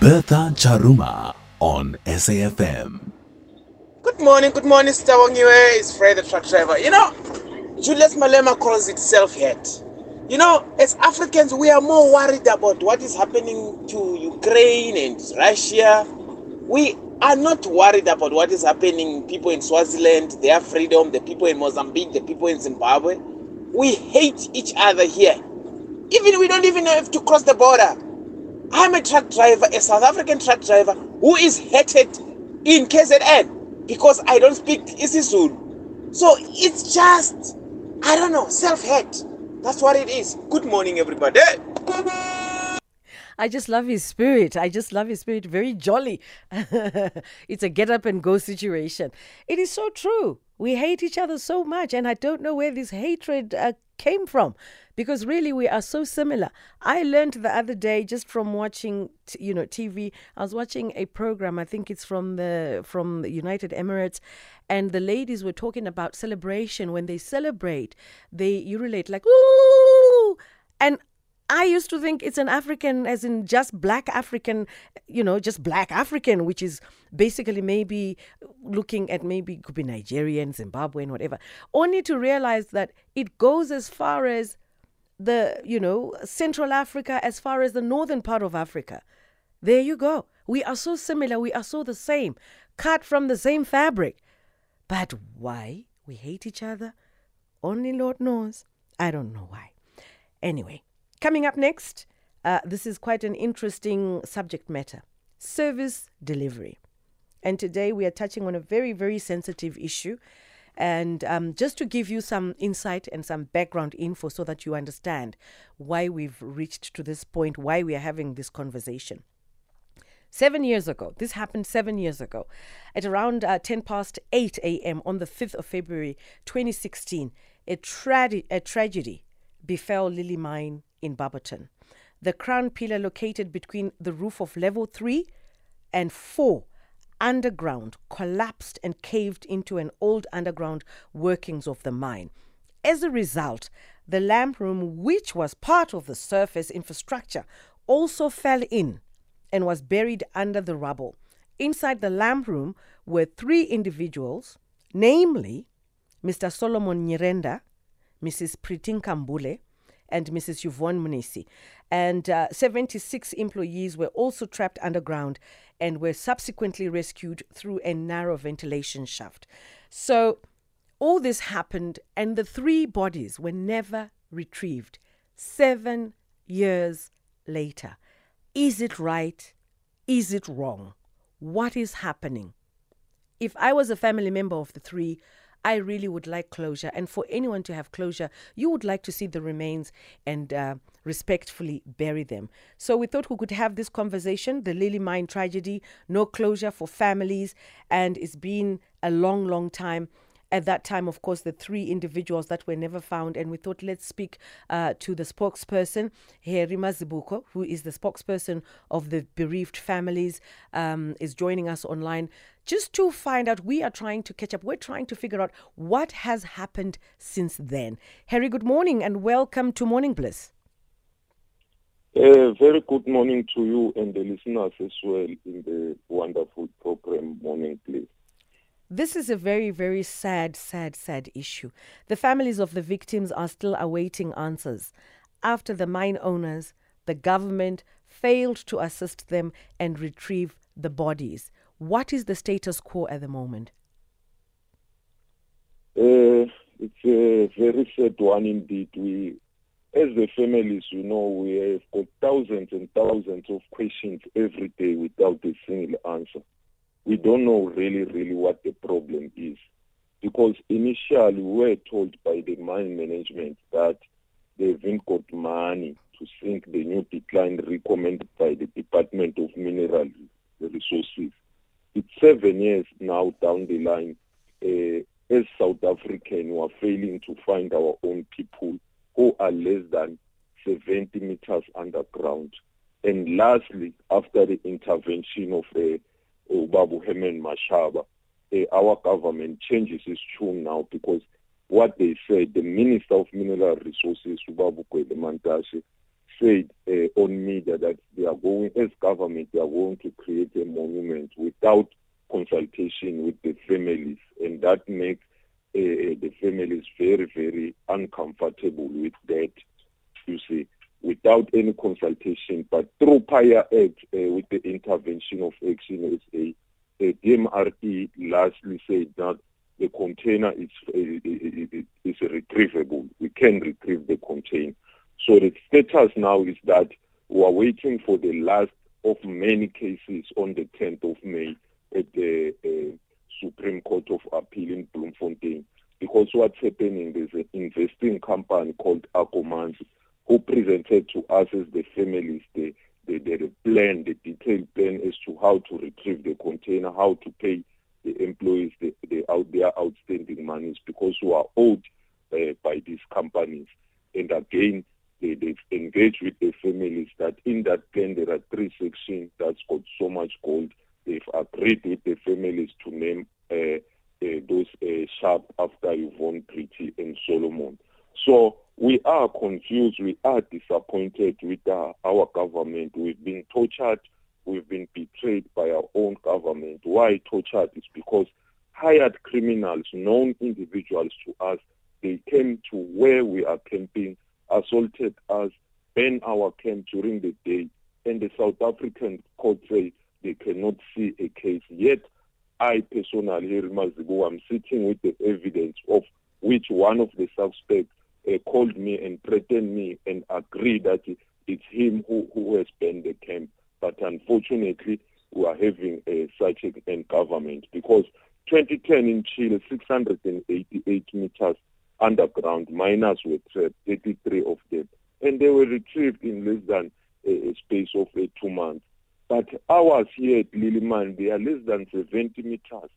Bertha Charuma on SAFM. Good morning, good morning, Stawongiwe. It's Fred the truck driver. You know, Julius Malema calls it self-hate. You know, as Africans, we are more worried about what is happening to Ukraine and Russia. We are not worried about what is happening people in Swaziland, their freedom, the people in Mozambique, the people in Zimbabwe. We hate each other here. Even we don't even have to cross the border. I'm a truck driver, a South African truck driver who is hated in KZN because I don't speak isiZulu. So it's just, I don't know, self-hate. That's what it is. Good morning, everybody. I just love his spirit. I just love his spirit. Very jolly. it's a get up and go situation. It is so true. We hate each other so much, and I don't know where this hatred uh, came from because really we are so similar. I learned the other day just from watching, you know, TV. I was watching a program. I think it's from the from the United Emirates, and the ladies were talking about celebration. When they celebrate, they you relate like ooh, and I used to think it's an African, as in just black African, you know, just black African, which is basically maybe looking at maybe could be Nigerian, Zimbabwean, whatever. Only to realize that it goes as far as the, you know, Central Africa, as far as the northern part of Africa. There you go. We are so similar. We are so the same, cut from the same fabric. But why we hate each other? Only Lord knows. I don't know why. Anyway. Coming up next, uh, this is quite an interesting subject matter service delivery. And today we are touching on a very, very sensitive issue. And um, just to give you some insight and some background info so that you understand why we've reached to this point, why we are having this conversation. Seven years ago, this happened seven years ago, at around uh, 10 past 8 a.m. on the 5th of February 2016, a, tra- a tragedy befell Lily Mine in Barberton. The crown pillar located between the roof of level 3 and 4 underground collapsed and caved into an old underground workings of the mine. As a result, the lamp room, which was part of the surface infrastructure, also fell in and was buried under the rubble. Inside the lamp room were three individuals, namely Mr. Solomon Nyirenda, Mrs. Pretty Nkambule, and Mrs. Yvonne Mnisi. And uh, 76 employees were also trapped underground and were subsequently rescued through a narrow ventilation shaft. So all this happened, and the three bodies were never retrieved seven years later. Is it right? Is it wrong? What is happening? If I was a family member of the three, I really would like closure. And for anyone to have closure, you would like to see the remains and uh, respectfully bury them. So we thought we could have this conversation the Lily Mine tragedy, no closure for families, and it's been a long, long time at that time, of course, the three individuals that were never found, and we thought let's speak uh, to the spokesperson, Harry Mazibuko, who is the spokesperson of the bereaved families, um, is joining us online just to find out. We are trying to catch up. We're trying to figure out what has happened since then. Harry, good morning and welcome to Morning Bliss. A very good morning to you and the listeners as well in the wonderful program Morning Bliss. This is a very, very sad, sad, sad issue. The families of the victims are still awaiting answers after the mine owners, the government, failed to assist them and retrieve the bodies. What is the status quo at the moment? Uh, it's a very sad one indeed. We, as the families, you know, we have got thousands and thousands of questions every day without a single answer we don't know really, really what the problem is. Because initially we were told by the mine management that they haven't got money to sink the new decline recommended by the Department of Mineral Resources. It's seven years now down the line. Uh, as South African, we are failing to find our own people who are less than 70 meters underground. And lastly, after the intervention of the Babu Herman Mashaba, uh, our government changes its tune now because what they said, the Minister of Mineral Resources, Ubabu Gwede Mantashe, said uh, on media that they are going, as government, they are going to create a monument without consultation with the families, and that makes uh, the families very, very uncomfortable with that, you see, without any consultation, but through PAIA Act, uh, with the intervention of Action SA, uh, DMRE largely said that the container is, uh, is retrievable. We can retrieve the container. So the status now is that we are waiting for the last of many cases on the 10th of May at the uh, Supreme Court of Appeal in Bloemfontein. Because what's happening, there's an investing company called Akomanzi who presented to us as the families the, the, the plan, the detailed plan as to how to retrieve the container, how to pay the employees the, the out their outstanding monies because we are owed uh, by these companies. And again, they, they've engaged with the families that in that plan there are three sections that's got so much gold. They've agreed with the families to name uh, uh, those uh, sharp after Yvonne Pretty and Solomon. So we are confused, we are disappointed with uh, our government. We've been tortured, we've been betrayed by our own government. Why tortured? Is because hired criminals, known individuals to us, they came to where we are camping assaulted us, banned our camp during the day, and the South African court say they cannot see a case. Yet, I personally, in Mazibu, I'm sitting with the evidence of which one of the suspects uh, called me and threatened me and agreed that it's him who, who has banned the camp. But unfortunately, we are having uh, such a government because 2010 in Chile, 688 meters underground miners were trapped, 33 of them, and they were retrieved in less than a, a space of uh, two months. But ours here at Lily Mine, they are less than 70 meters.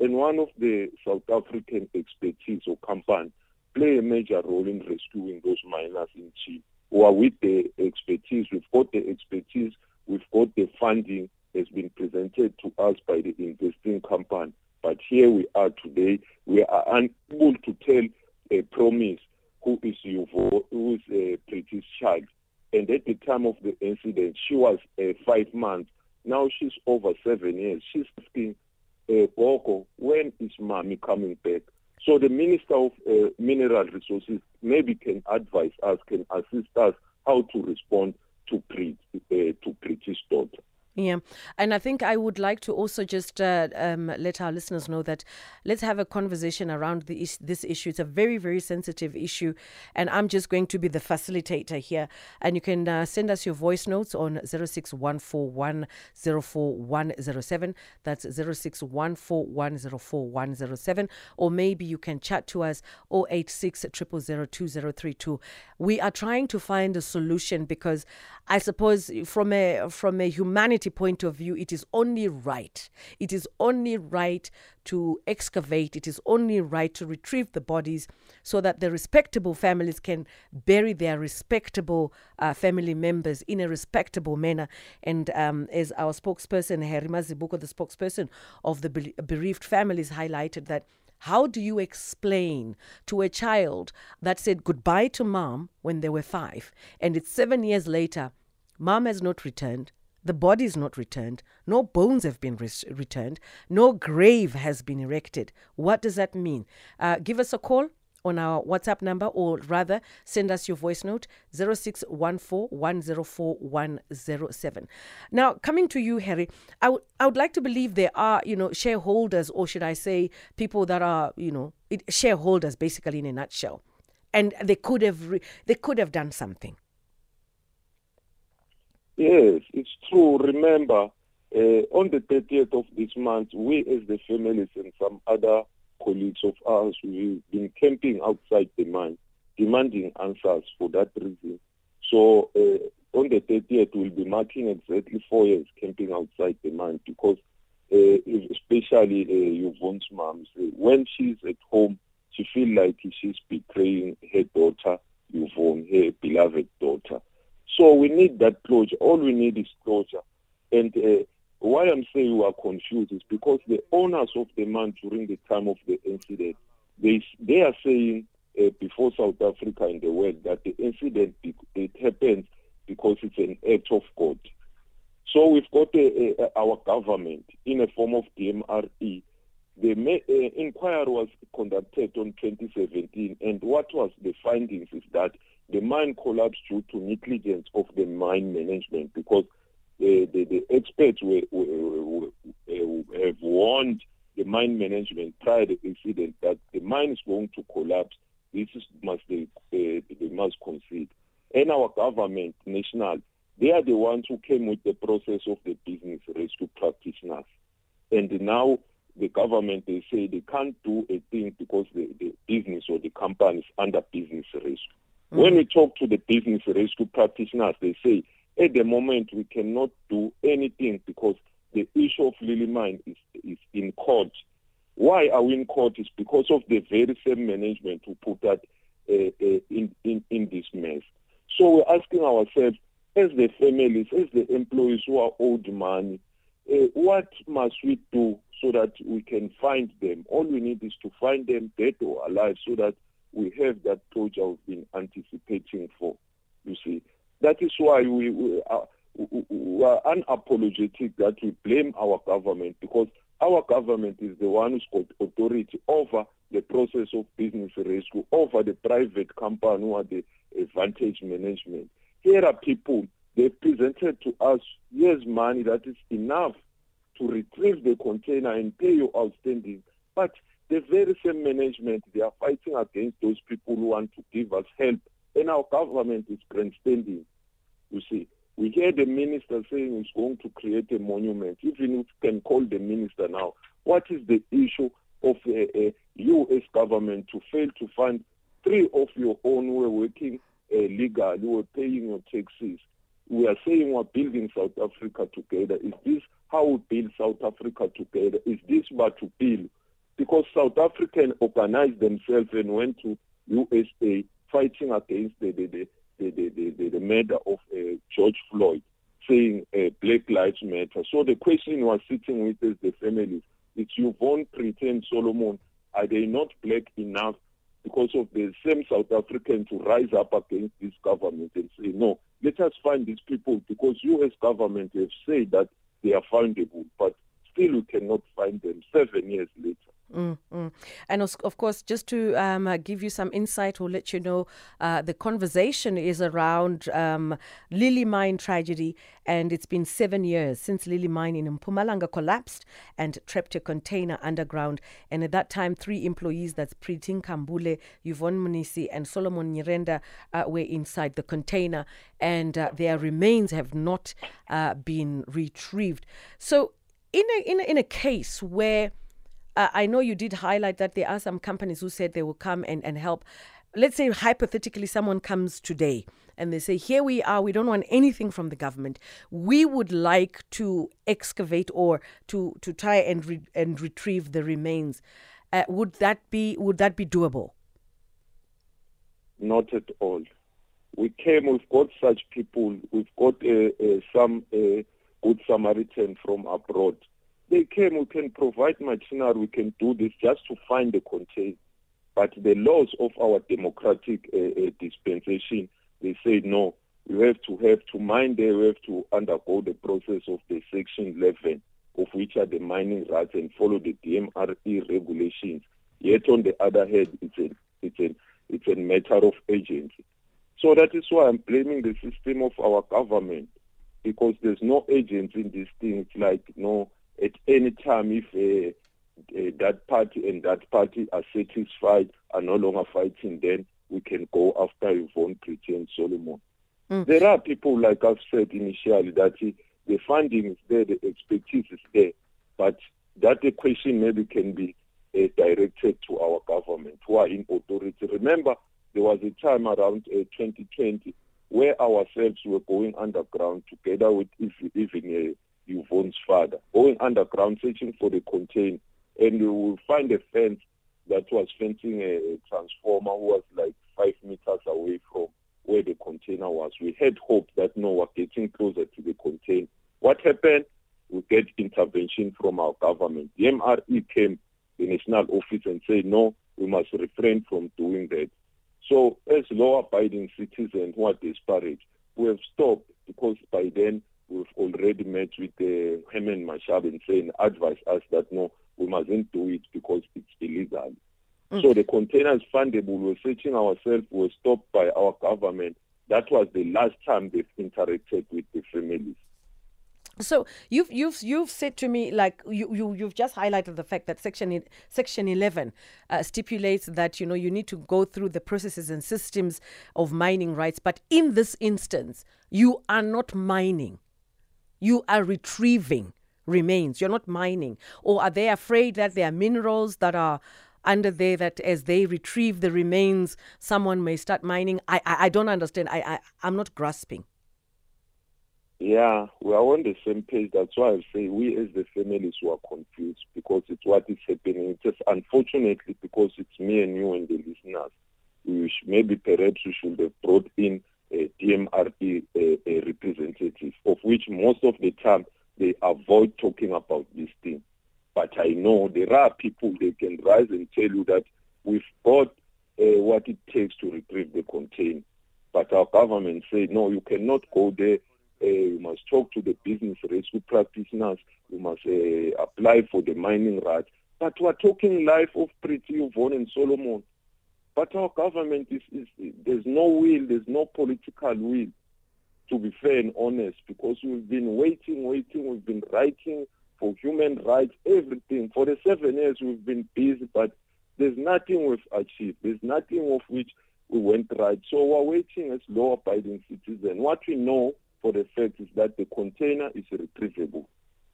And one of the South African expertise or company play a major role in rescuing those miners in Chile. Who are with the expertise, we've got the expertise, we've got the funding has been presented to us by the investing company. But here we are today, we are unable to tell a promise who is Yuvo, who is a Pretty's child. And at the time of the incident, she was uh, five months. Now she's over seven years. She's asking, uh, Boko, when is mommy coming back? So the Minister of uh, Mineral Resources maybe can advise us, can assist us how to respond to, pre, uh, to Pretty's daughter. Yeah, and I think I would like to also just uh, um, let our listeners know that let's have a conversation around the is- this issue. It's a very, very sensitive issue, and I'm just going to be the facilitator here. And you can uh, send us your voice notes on 0614104107. That's 0614104107. Or maybe you can chat to us 086 2032. We are trying to find a solution because I suppose from a from a humanity point of view, it is only right. It is only right to excavate. It is only right to retrieve the bodies so that the respectable families can bury their respectable uh, family members in a respectable manner. And um, as our spokesperson, Harry Mazibuko, the spokesperson of the bereaved families, highlighted that how do you explain to a child that said goodbye to mom when they were five, and it's seven years later, mom has not returned, the body is not returned, no bones have been re- returned, no grave has been erected? What does that mean? Uh, give us a call on our WhatsApp number, or rather, send us your voice note 0614104107. Now, coming to you, Harry, I, w- I would like to believe there are, you know, shareholders, or should I say, people that are, you know, it, shareholders, basically, in a nutshell, and they could have re- they could have done something. Yes, it's true. Remember, uh, on the 30th of this month, we as the families and some other colleagues of ours, we've been camping outside the mine, demanding answers for that reason. So uh, on the 30th, we'll be marking exactly four years camping outside the mine because uh, especially uh, Yvonne's mom, when she's at home, she feels like she's betraying her daughter, Yvonne, her beloved daughter. So we need that closure. All we need is closure. And uh, why I'm saying we are confused is because the owners of the man during the time of the incident, they they are saying uh, before South Africa and the world that the incident it happened because it's an act of God. So we've got a, a, our government in a form of DMRE. The uh, inquiry was conducted on 2017, and what was the findings is that the mine collapsed due to negligence of the mine management because the, the, the experts were, were, were, have warned the mine management prior to the incident that the mine is going to collapse. This is, must they, uh, they must concede. And our government, national, they are the ones who came with the process of the business rescue practitioners. And now the government, they say they can't do a thing because the, the business or the company is under business rescue. Mm-hmm. When we talk to the business rescue practitioners, they say at the moment we cannot do anything because the issue of Lily Mine is, is in court. Why are we in court? Is because of the very same management who put that uh, uh, in, in, in this mess. So we're asking ourselves, as the families, as the employees who are owed money, uh, what must we do so that we can find them? All we need is to find them dead or alive so that we have that project I've been anticipating for. You see, that is why we, we, uh, are, we are unapologetic that we blame our government because our government is the one who's got authority over the process of business rescue, over the private company are the advantage management. Here are people, they've presented to us, here's money that is enough to retrieve the container and pay your outstanding. But the very same management, they are fighting against those people who want to give us help. And our government is grandstanding. You see, we hear the minister saying he's going to create a monument. Even if you can call the minister now, what is the issue of a, a U.S. government to fail to fund three of your own who are working uh, legal, who are paying your taxes? We are saying we're building South Africa together. Is this how we build South Africa together? Is this what to build? Because South Africans organized themselves and went to USA fighting against the, the, the the, the, the, murder of uh, George Floyd, saying uh, Black Lives Matter. So the question was sitting with is the families. It's Yvonne Pretend Solomon. Are they not black enough because of the same South African to rise up against this government and say, no, let us find these people because U.S. government have said that they are findable, but still we cannot find them seven years later. Mm, mm. And of course, just to um, uh, give you some insight, we'll let you know uh, the conversation is around um, Lily Mine tragedy, and it's been seven years since Lily Mine in Mpumalanga collapsed and trapped a container underground. And at that time, three employees, that's Pretty Nkambule, Yvonne Mnisi, and Solomon Nyirenda, uh, were inside the container, and uh, their remains have not uh, been retrieved. So, in a, in a, in a case where uh, I know you did highlight that there are some companies who said they will come and, and help. Let's say, hypothetically, someone comes today and they say, Here we are, we don't want anything from the government. We would like to excavate or to, to try and, re- and retrieve the remains. Uh, would that be would that be doable? Not at all. We came, we've got such people, we've got uh, uh, some uh, good Samaritan from abroad they came, we can provide machinery, we can do this just to find the container. But the laws of our democratic uh, uh, dispensation, they say no, you have to have to mine there, you have to undergo the process of the Section 11, of which are the mining rights and follow the DMRE regulations. Yet on the other hand, it's a, it's a, it's a matter of agency. So that is why I'm blaming the system of our government because there's no agency in this thing. It's like no at any time if uh, uh, that party and that party are satisfied, are no longer fighting, then we can go after Yvonne Pretty and Solomon. Mm. There are people, like I've said initially, that the funding is there, the expertise is there, but that the question maybe can be uh, directed to our government who are in authority. Remember, there was a time around uh, 2020 where ourselves were going underground together with even Yvonne's father, going underground searching for the container. And we will find a fence that was fencing a, a transformer who was like five meters away from where the container was. We had hope that no, we're getting closer to the container. What happened? We get intervention from our government. The MRE came, the national office, and said, no, we must refrain from doing that. So as law-abiding citizens who are desperate, we have stopped because by then we've already met with uh, Herman Mashab and saying, advise us that no, we mustn't do it because it's illegal. Mm. So the container is fundable. We're searching ourselves. We were stopped by our government. That was the last time they've interacted with the families. So you've you've you've said to me like you, you you've just highlighted the fact that section section 11 uh, stipulates that you know you need to go through the processes and systems of mining rights but in this instance you are not mining you are retrieving remains you're not mining or are they afraid that there are minerals that are under there that as they retrieve the remains someone may start mining i i, I don't understand i i i'm not grasping yeah, we are on the same page. That's why I say we as the families who are confused because it's what is happening. It's just unfortunately because it's me and you and the listeners. We maybe perhaps we should have brought in DMRE a, a representative, of which most of the time they avoid talking about this thing. But I know there are people they can rise and tell you that we've got uh, what it takes to retrieve the container. But our government said, no, you cannot go there uh, you must talk to the business rescue practitioners, you must uh, apply for the mining rights. But we're talking life of Pretty Yvonne and Solomon. But our government is, is, there's no will, there's no political will, to be fair and honest, because we've been waiting, waiting, we've been writing for human rights, everything. For the seven years we've been busy, but there's nothing we've achieved. There's nothing of which we went right. So we're waiting as law-abiding citizens. What we know for the fact is that the container is retrievable.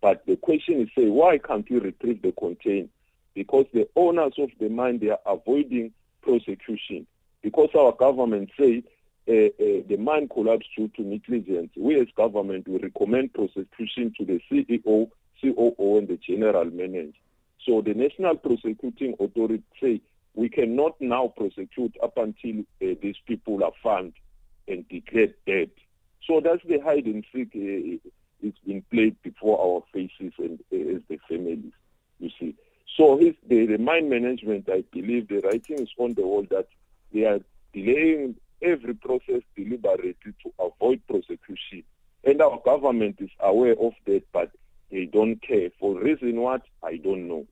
But the question is, say, why can't you retrieve the container? Because the owners of the mine, they are avoiding prosecution. Because our government say uh, uh, the mine collapsed due to negligence. We as government, we recommend prosecution to the CEO, COO, and the general manager. So the National Prosecuting Authority say we cannot now prosecute up until uh, these people are found and declared dead. So that's the hide and seek uh, it's been played before our faces and as the families, you see. So the, the mine management, I believe the writing is on the wall that they are delaying every process deliberately to avoid prosecution. And our government is aware of that, but they don't care. For reason what, I don't know.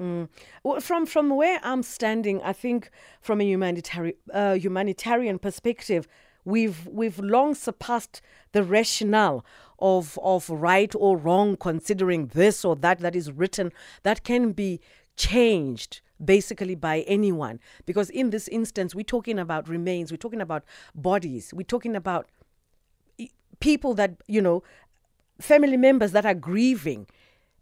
Mm. Well, from from where I'm standing, I think from a humanitarian uh, humanitarian perspective, We've we've long surpassed the rationale of of right or wrong, considering this or that that is written that can be changed basically by anyone. Because in this instance, we're talking about remains, we're talking about bodies, we're talking about people that you know, family members that are grieving,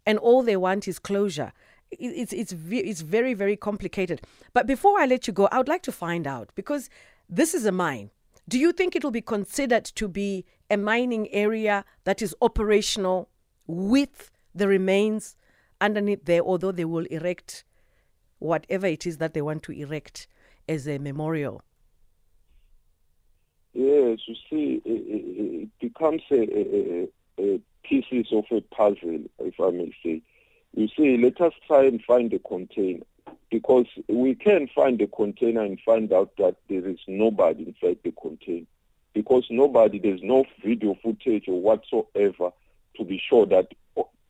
and all they want is closure it's it's it's very very complicated. But before I let you go, I would like to find out because this is a mine. Do you think it will be considered to be a mining area that is operational with the remains underneath there, although they will erect whatever it is that they want to erect as a memorial? Yes, you see, it, becomes a, a, a pieces of a puzzle, if I may say. You see, let us try and find the container because we can find the container and find out that there is nobody inside the container. Because nobody, there's no video footage or whatsoever to be sure that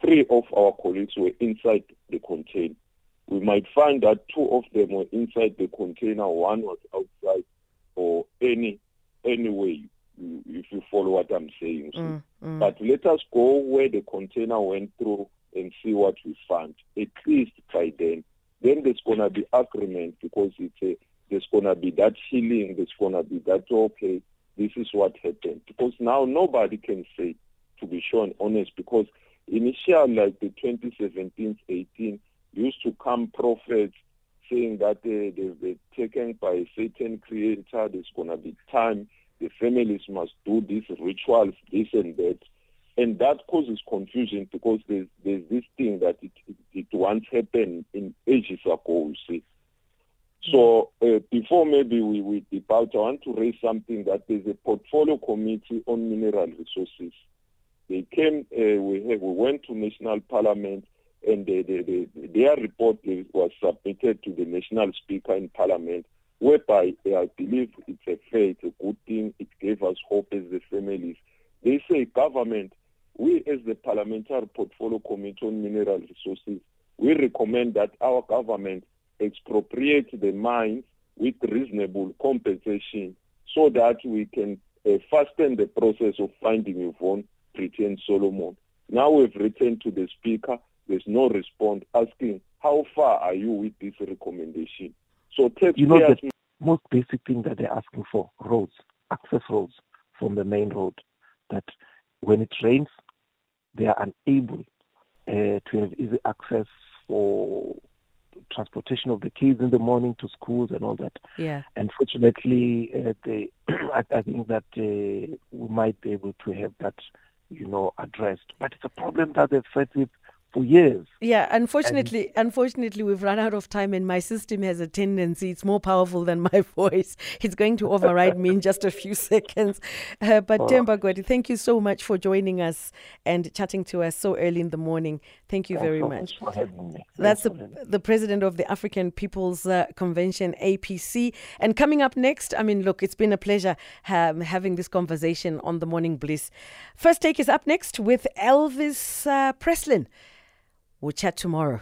three of our colleagues were inside the container. We might find that two of them were inside the container, one was outside, or any any way, if you follow what I'm saying. Mm, mm. But let us go where the container went through and see what we find. At least by then, then there's going to be agreement because it's a, there's going to be that healing, there's going to be that, okay, this is what happened. Because now nobody can say, to be shown honest, because initially, like the 2017, 18, used to come prophets saying that uh, they've been taken by a certain creator, there's going to be time, the families must do these rituals, this and that. And that causes confusion because there's, there's this thing that it, it, it once happened in ages ago, you see. So uh, before maybe we, we depart, I want to raise something that there's a portfolio committee on mineral resources. They came, uh, we, we went to national parliament and they, they, their report was submitted to the national speaker in parliament whereby uh, I believe it's a fair, it's a good thing. It gave us hope as the families. They say government, we as the Parliamentary Portfolio Committee on Mineral Resources, we recommend that our government expropriate the mines with reasonable compensation so that we can uh, fasten the process of finding Yvonne Pretend Solomon. Now we've written to the Speaker, there's no response asking, how far are you with this recommendation? So taxpayers... You know, the most basic thing that they're asking for, roads, access roads from the main road, that when it rains, they are unable uh, to have easy access for transportation of the kids in the morning to schools and all that. Yeah. Unfortunately, uh, they, I, I, think that uh, we might be able to have that, you know, addressed. But it's a problem that they've faced with for years. Yeah, unfortunately, and unfortunately, we've run out of time, and my system has a tendency. It's more powerful than my voice. It's going to override me in just a few seconds. Uh, but oh. Themba Godi, thank you so much for joining us and chatting to us so early in the morning. Thank you very much. That's the, the president of the African People's uh, Convention, APC. And coming up next, I mean, look, it's been a pleasure um, having this conversation on the Morning Bliss. First take is up next with Elvis uh, Preslin. We'll chat tomorrow.